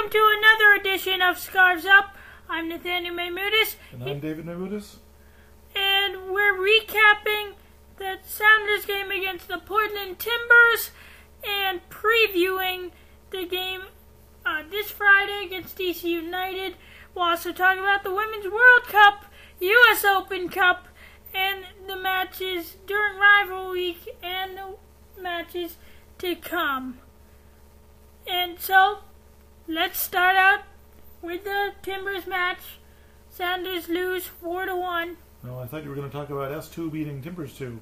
welcome to another edition of Scarves Up. I'm Nathaniel Maymudis, And I'm David Nabudis. and we're recapping the Sounders game against the Portland Timbers and previewing the game uh, this Friday against DC United. We'll also talk about the Women's World Cup, U.S. Open Cup, and the matches during Rival Week and the matches to come. And so, let's start out with the Timbers match. Sounders lose 4 to 1. No, I thought you were going to talk about S2 beating Timbers 2.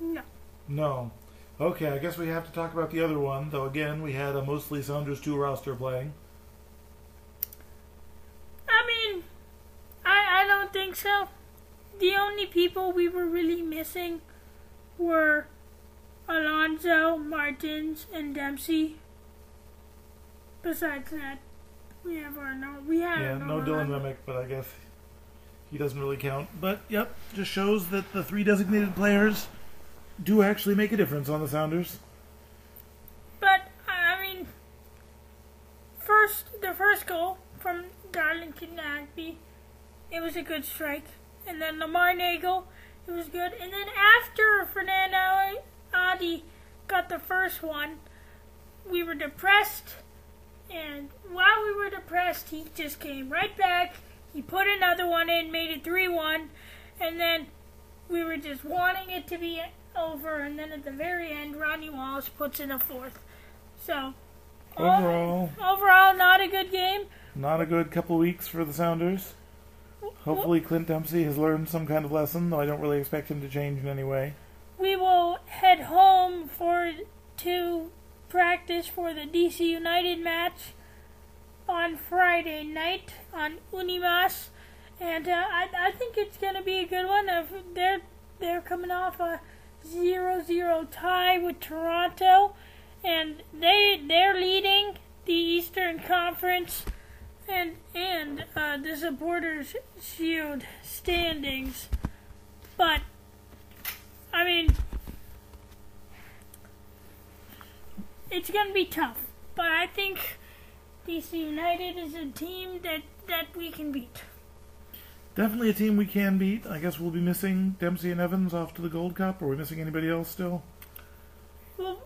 No. No. Okay, I guess we have to talk about the other one, though again, we had a mostly Sounders 2 roster playing. I mean, I, I don't think so. The only people we were really missing were Alonso, Martins, and Dempsey. Besides that, we have our no. We have Yeah, no Dylan Remick, but I guess he doesn't really count. But, yep, just shows that the three designated players do actually make a difference on the Sounders. But I mean, first the first goal from Darlington Nagbe, it was a good strike, and then Lamar Neagle, it was good, and then after Fernando Adi got the first one, we were depressed, and while we were depressed, he just came right back. He put another one in, made it three one, and then we were just wanting it to be over, and then at the very end, Ronnie Wallace puts in a fourth. So Overall, overall, not a good game. not a good couple weeks for the Sounders. Hopefully, Clint Dempsey has learned some kind of lesson, though I don't really expect him to change in any way. We will head home for to practice for the DC United match on Friday night on Unimas, and uh, I, I think it's to be a good one. Of they're they're coming off a 0-0 tie with Toronto, and they they're leading the Eastern Conference. And and uh, the Supporters Shield standings, but I mean it's going to be tough, but I think DC United is a team that that we can beat. Definitely a team we can beat. I guess we'll be missing Dempsey and Evans off to the Gold Cup. Are we missing anybody else still? Well,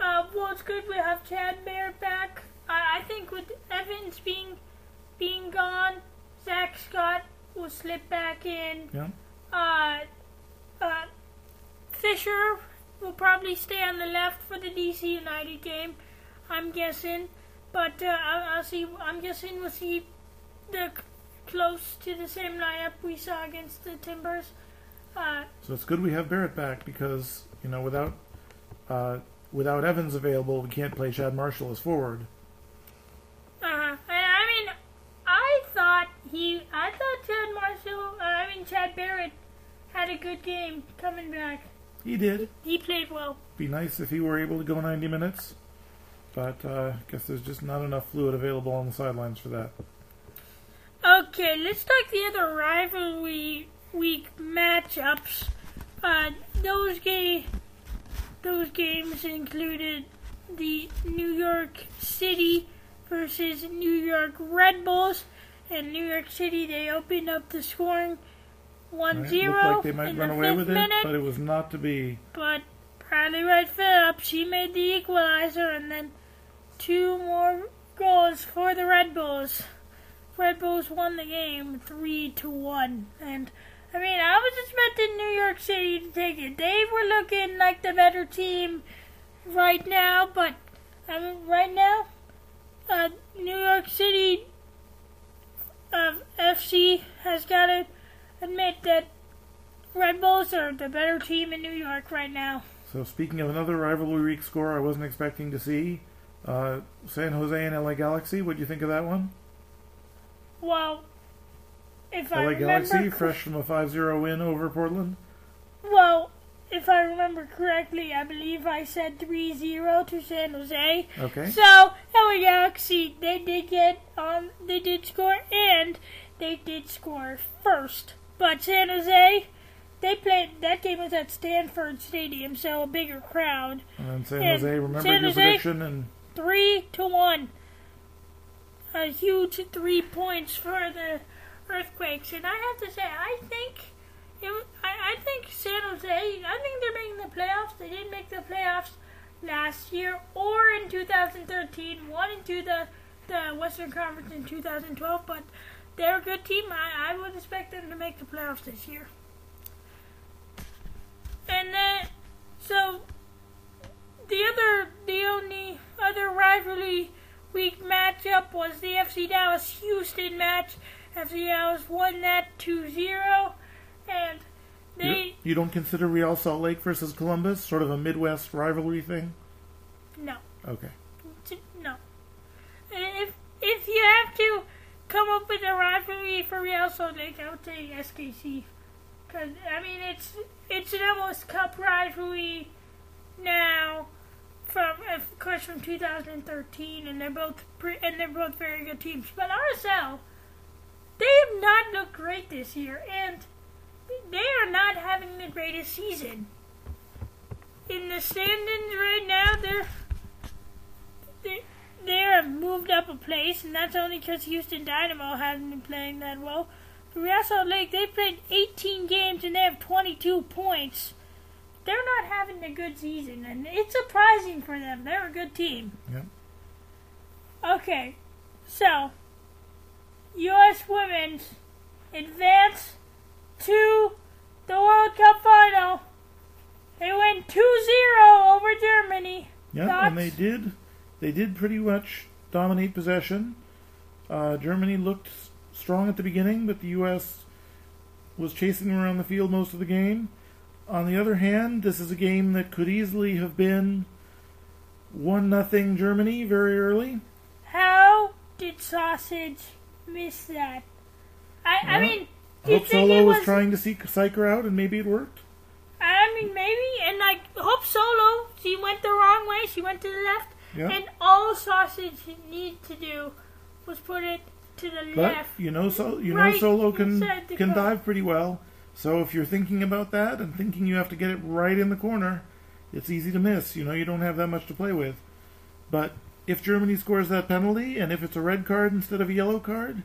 uh, well, it's good we have Chad Barrett back. I, I think with Evans being being gone, Zach Scott will slip back in. Yeah. Uh, uh, Fisher will probably stay on the left for the DC United game. I'm guessing, but uh, I'll, I'll see. I'm guessing we'll see the close to the same lineup we saw against the Timbers. Uh, So it's good we have Barrett back because you know without uh, without Evans available, we can't play Chad Marshall as forward. Uh, I, I mean, I thought he, I thought Chad Marshall, uh, I mean Chad Barrett, had a good game coming back. He did. He played well. Be nice if he were able to go 90 minutes, but uh, I guess there's just not enough fluid available on the sidelines for that. Okay, let's talk the other rivalry week matchups. Uh, those ga- those games included the New York City versus New York Red Bulls. And New York City, they opened up the scoring 1 Right? 0 Looked like they might in run the away with it, minute. but it was not to be. But Bradley Wright Phillips, she made the equalizer, and then two more goals for the Red Bulls. Red Bulls won the game three to one, and I mean I was expecting New York City to take it. They were looking like the better team right now, but I mean right now, uh, New York City uh, FC has got to admit that Red Bulls are the better team in New York right now. So speaking of another rivalry week score, I wasn't expecting to see uh, San Jose and LA Galaxy. What do you think of that one? Well, if I LA remember, Galaxy, fresh from a 5-0 win over Portland. well, if I remember correctly, I believe I said 3-0 to San Jose. Okay. So LA Galaxy, they did get um, they did score, and they did score first. But San Jose, they played that game was at Stanford Stadium, so a bigger crowd. And San And Jose remembered San your Jose- prediction and three to one. A huge three points for the Earthquakes, and I have to say, I think it, I, I think San Jose. I think they're making the playoffs. They didn't make the playoffs last year or in 2013. One into the the Western Conference in 2012, but they're a good team. I, I would expect them to make the playoffs this year. And then, so the other, the only other rivalry week matchup was the FC Dallas Houston match. FC Dallas won that 2-0, and You, they you don't consider Real Salt Lake versus Columbus sort of a Midwest rivalry thing? no. Okay. No. If if you have to come up with a rivalry for Real Lake, I would say SKC. Cause I mean it's it's an almost cup rivalry now, from of course from 2013, and they're both pre- and they're both very good teams. But RSL, they have not looked great this year, and they are not having the greatest season. In the standings right now, they're they they have moved up a place, and that's only because Houston Dynamo hasn't been playing that well. The Real Salt Lake, they played 18 games and they have 22 points. They're not having a good season, and it's surprising for them. They're a good team. Yep. Okay, so U.S. women's advance to the World Cup final. They went 2-0 over Germany. Yeah, and they did. They did pretty much dominate possession. Uh, Germany looked strong at the beginning, but the U.S. was chasing them around the field most of the game. On the other hand, this is a game that could easily have been one nothing Germany very early. How did Sasic miss that? I, I mean, do Hope Solo was was? trying to seek psych her out, and maybe it worked. I mean, maybe, and like Hope Solo, she went the wrong way. She went to the left, Yeah. and all Sasic needed to do was put it to the But left. you know, so you know, Solo can can dive pretty well. So if you're thinking about that and thinking you have to get it right in the corner, it's easy to miss. You know, you don't have that much to play with. But if Germany scores that penalty, and if it's a red card instead of a yellow card,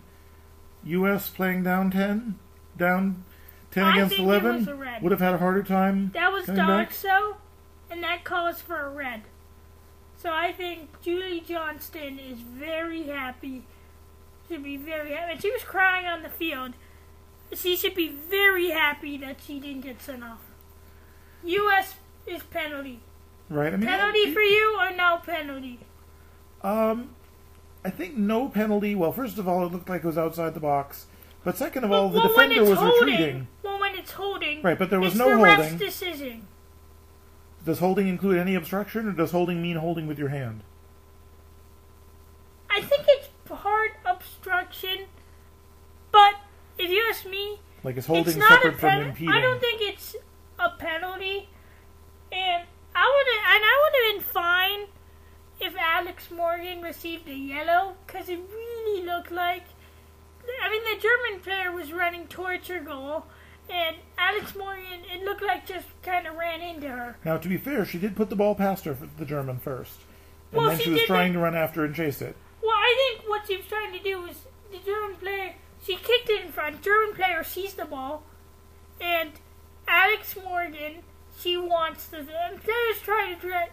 U.S. playing down ten, down ten I against eleven, was a red. would have had a harder time. That was dark, so, and that calls for a red. So I think Julie Johnston is very happy. Should be very happy. And she was crying on the field. She should be very happy that she didn't get sent off. U.S. is penalty. Right? I mean, Penalty it- for you or no penalty? Um, I think no penalty. Well, first of all, it looked like it was outside the box. But second of all, the well, when defender it's was holding, retreating. Well, when it's holding, Right, but there was it's no the ref's decision. Does holding include any obstruction, or does holding mean holding with your hand? I think it's part obstruction, but if you ask me, Like is it's holding not a separate from impeding? I don't think it's a penalty, and I would and I would have been fine if Alex Morgan received a yellow because it really looked like. I mean, the German player was running towards her goal, and Alex Morgan, it looked like just kind of ran into her. Now, to be fair, she did put the ball past her for the German first, and Well, then she she was trying to run after and chase it. Well, I think what she was trying to do was the German player. She kicked it in front. German player sees the ball, and Alex Morgan. She wants the, the players trying to try,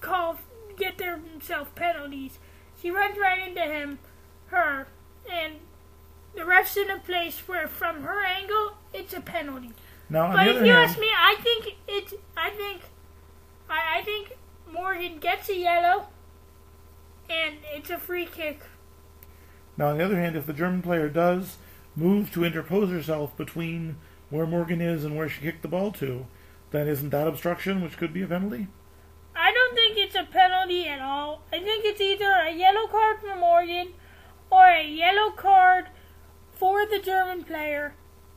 call get their themselves penalties. She runs right into him, her, and the ref's in a place where, from her angle, it's a penalty. Now, But if you hand, ask me, I think it's. I think. I, I think Morgan gets a yellow, and it's a free kick. now on the other hand, if the German player does move to interpose herself between where Morgan is and where she kicked the ball to, then isn't that obstruction, which could be a penalty? I don't think it's a penalty at all. I think it's either a yellow card for Morgan or a yellow card for the German player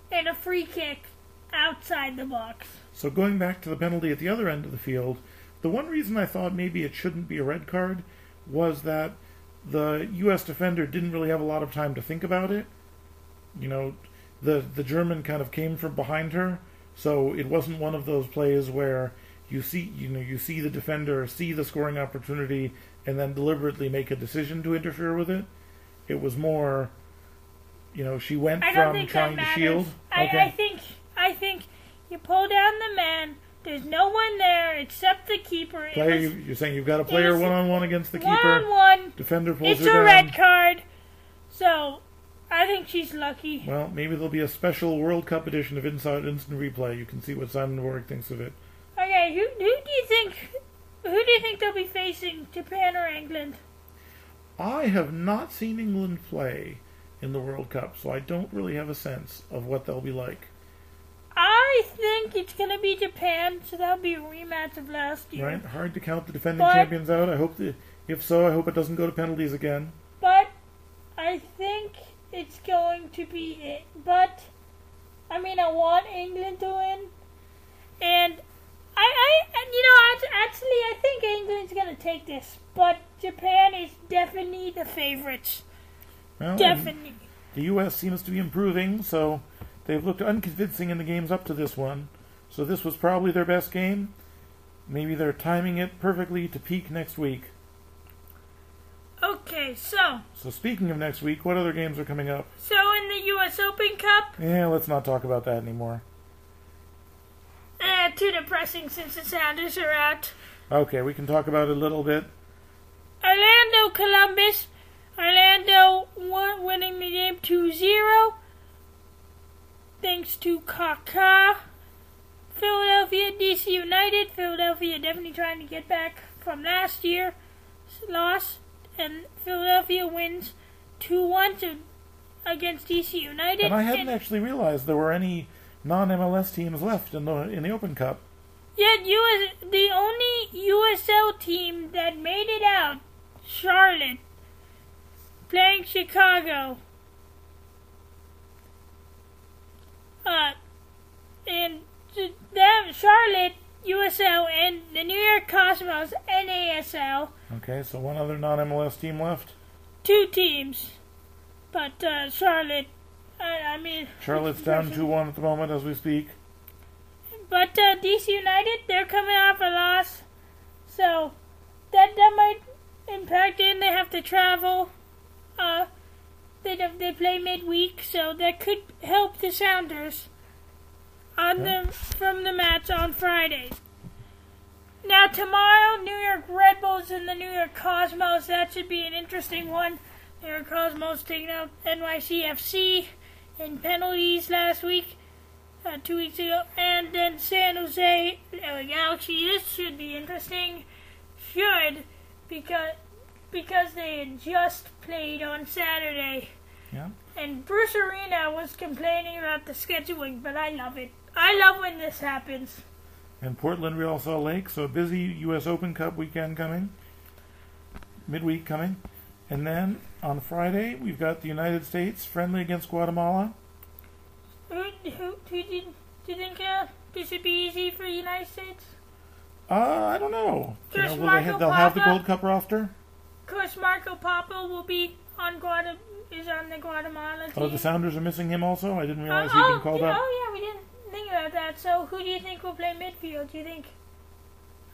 and a free kick outside the box. So going back to the penalty at the other end of the field, the one reason I thought maybe it shouldn't be a red card was that the U.S. defender didn't really have a lot of time to think about it. You know, the the German kind of came from behind her, so it wasn't one of those plays where you see you know you see the defender see the scoring opportunity and then deliberately make a decision to interfere with it. It was more, you know, she went from trying to shield. I, okay. I think I think you pull down the man. There's no one there except the keeper. Player, was you, you're saying you've got a player one on one against the one keeper. One on one. Defender pulls it. It's her a down. red card, so I think she's lucky. Well, maybe there'll be a special World Cup edition of Inside Instant Replay. You can see what Simon Warwick thinks of it. Okay, who who do you think? Who do you think they'll be facing? Japan or England? I have not seen England play in the World Cup, so I don't really have a sense of what they'll be like. I think it's gonna be Japan, so that'll be a rematch of last year. Right? Hard to count the defending But- champions out. I hope that, if so, I hope it doesn't go to penalties again. But I think it's going to be it. But I mean, I want England to win, and I, I, and, you know, actually, I think England's gonna take this. But Japan is definitely the favorites. Well, Definitely. the U.S. seems to be improving, so they've looked unconvincing in the games up to this one. So this was probably their best game. Maybe they're timing it perfectly to peak next week. Okay, so So speaking of next week, what other games are coming up? so in the U.S. Open Cup, Yeah, let's not talk about that anymore. uh, too depressing since the Sounders are out. Okay, we can talk about it a little bit. Orlando Columbus. Orlando won, winning the game 2-0. Thanks to Kaká. Philadelphia, DC United. Philadelphia definitely trying to get back from last year's loss. And Philadelphia wins 2-1 to, against DC United. And I hadn't And actually realized there were any non-MLS teams left in the in the Open Cup. yet US, the only USL team that made it out, Charlotte, playing Chicago. Uh, and them, Charlotte, USL, and the New York Cosmos, NASL, Okay, so one other non-MLS team left. two teams. But uh, Charlotte, I, I mean, Charlotte's down 2-1 at the moment as we speak. But uh, DC United, they're coming off a loss, so that that might impact it. And they have to travel. Uh, they they play midweek, so that could help the Sounders on the from the match on Friday. Now tomorrow, New York Red Bulls and the New York Cosmos. That should be an interesting one. New York Cosmos taking out NYCFC in penalties last week uh, two weeks ago, and then San Jose uh, Galaxy. This should be interesting. Should because because they just played on Saturday, Yeah. and Bruce Arena was complaining about the scheduling, but I love it. I love when this happens. And Portland, we Real Salt Lake, so a busy U.S. Open Cup weekend coming, midweek coming. And then on Friday, we've got the United States friendly against Guatemala. Who who, who do, you, do you think uh, this would be easy for the United States? Uh, I don't know. You know, will they, they'll have the Gold Cup roster. Of course, Marco Pappa will be on Guatem- is on the Guatemala team. Oh, the Sounders are missing him also. I didn't Uh, realize he'd oh, been called up. oh yeah, we didn't think about that. So who do you think will play midfield? Do you think?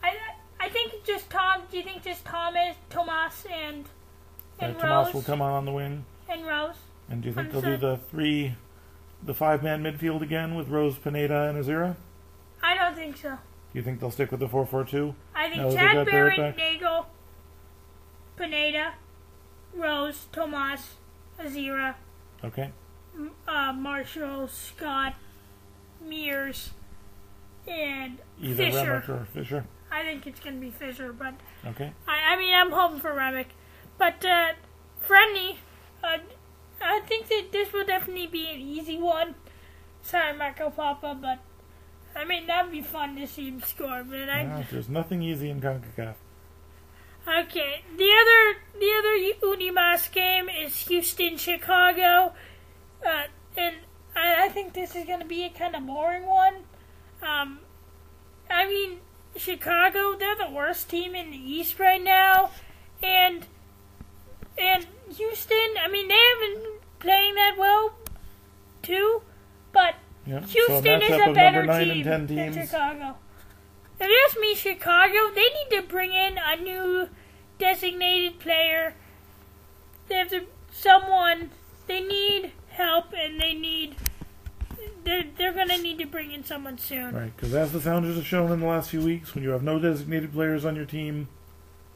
I I think just Tom. Do you think just Thomas, Tomas, and Uh, and Tomas Rose will come on on the wing. and Rose? And do you think I'm they'll do the three, the five-man midfield again with Rose, Pineda, and Azira? I don't think so. Do you think they'll stick with the four-four-two? I think No, Chad Barrett. Neagle, Pineda, Rose, Tomas, Azira, Okay. Uh, Marshall, Scott, Mears, and Either Fisher. Remick or Fisher. I think it's gonna be Fisher, but Okay. I, I mean, I'm hoping for Remick. But, uh, friendly, uh, I think that this will definitely be an easy one. Sorry, Marco Pappa, but, I mean, that'd be fun to see him score, but I... There's nothing easy in CONCACAF. Okay, the other, the other Unimas game is Houston-Chicago, uh, and I, I think this is gonna be a kind of boring one. Um, I mean, Chicago, they're the worst team in the East right now, and and Houston, I mean, they haven't been playing that well, too, but Yep. so a Houston is a better nine team than. Chicago. If you ask me, Chicago, they need to bring in a new designated player. They have to someone. They need help, and they need. They're they're gonna need to bring in someone soon. Right, because as the Sounders have shown in the last few weeks, when you have no designated players on your team,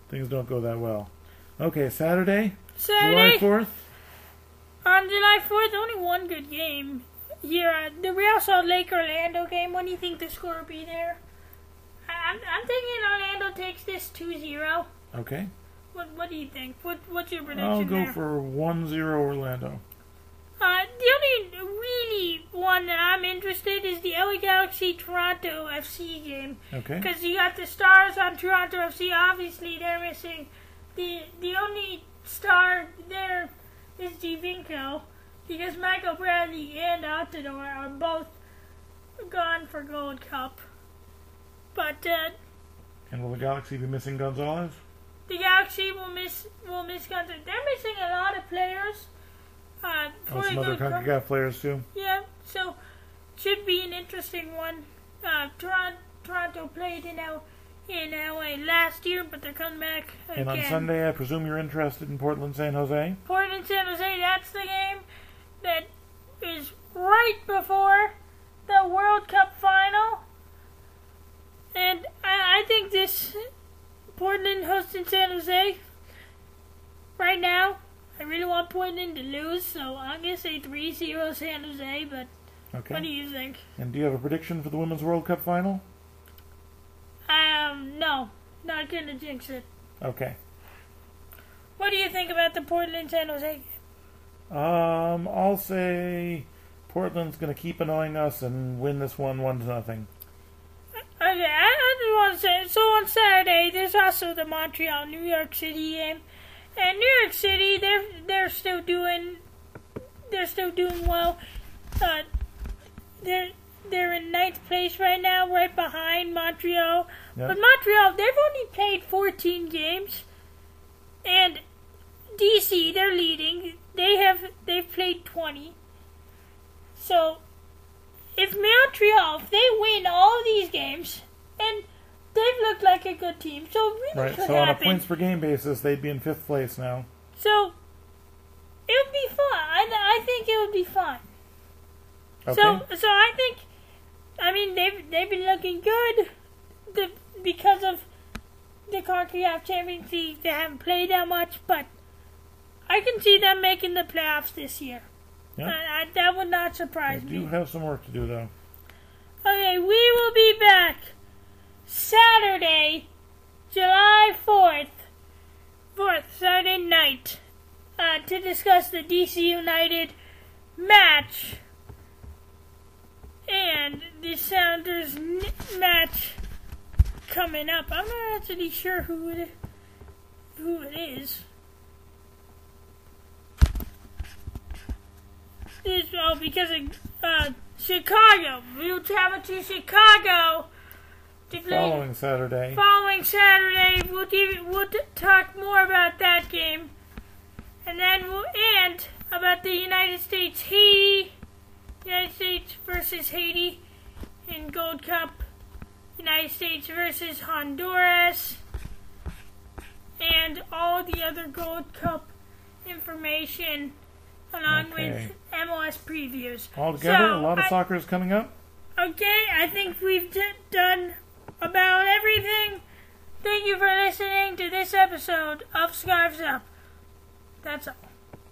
things don't go that well. Okay, Saturday, Saturday July 4th. on July fourth, only one good game. Here, uh, the Real Salt Lake Orlando game. What do you think the score will be there? I'm, I'm thinking Orlando takes this 2-0. Okay. What What do you think? What What's your prediction I'll go there? for 1 0 Orlando. Uh, the only really one that I'm interested is the LA Galaxy Toronto FC game Okay. because you got the stars on Toronto FC. Obviously, they're missing the the only star there is Giovinco because Michael Bradley and Altidore are both gone for Gold Cup. But uh, And will the Galaxy be missing Gonzalez? the Galaxy will miss will miss Gunter. They're missing a lot of players. Uh, Oh, some other. CONCACAF players too. Yeah, so should be an interesting one. Uh, Toronto, Toronto played in L- in LA last year, but they're coming back again. And on Sunday, I presume you're interested in Portland, San Jose. Portland, San Jose. That's the game that is right before the World Cup final, and I, I think this Portland hosting San Jose right now. I really want Portland to lose, so I'm gonna say 3-0 San Jose. But Okay. what do you think? And do you have a prediction for the Women's World Cup final? Um, no, not gonna jinx it. Okay. What do you think about the Portland San Jose game? Um, I'll say Portland's going to keep annoying us and win this one one to nothing. Okay, I, I just want to say so on Saturday there's also the Montreal New York City game, and New York City they're they're still doing they're still doing well. Uh, they're they're in ninth place right now, right behind Montreal. Yep. But Montreal they've only played 14 games, and DC they're leading. They have they've played 20. So if Montreal, if they win all these games, and they've looked like a good team, so really Right. could So on a points per game basis, they'd be in fifth place now. so it would be fun. I, I think it would be fun. Okay. So so I think, I mean they've they've been looking good, the, because of the Concacaf Champions League. They haven't played that much, but I can see them making the playoffs this year. Yeah. I, I, that would not I surprise me. do have some work to do though. Okay, we will be back Saturday, July 4th, 4th, Saturday night, uh, to discuss the DC United match and the Sounders n- match coming up. I'm not actually sure who it, who it is. Oh, because of uh, Chicago. We'll travel to Chicago to play. Following Saturday. Following Saturday, we'll give we'll talk more about that game, and then we'll end about the United States Haiti, United States versus Haiti in Gold Cup, United States versus Honduras, and all the other Gold Cup information along Okay. with MLS previews. Altogether, So, a lot of I- soccer is coming up. Okay, I think we've d- done about everything. Thank you for listening to this episode of Scarves Up. That's all.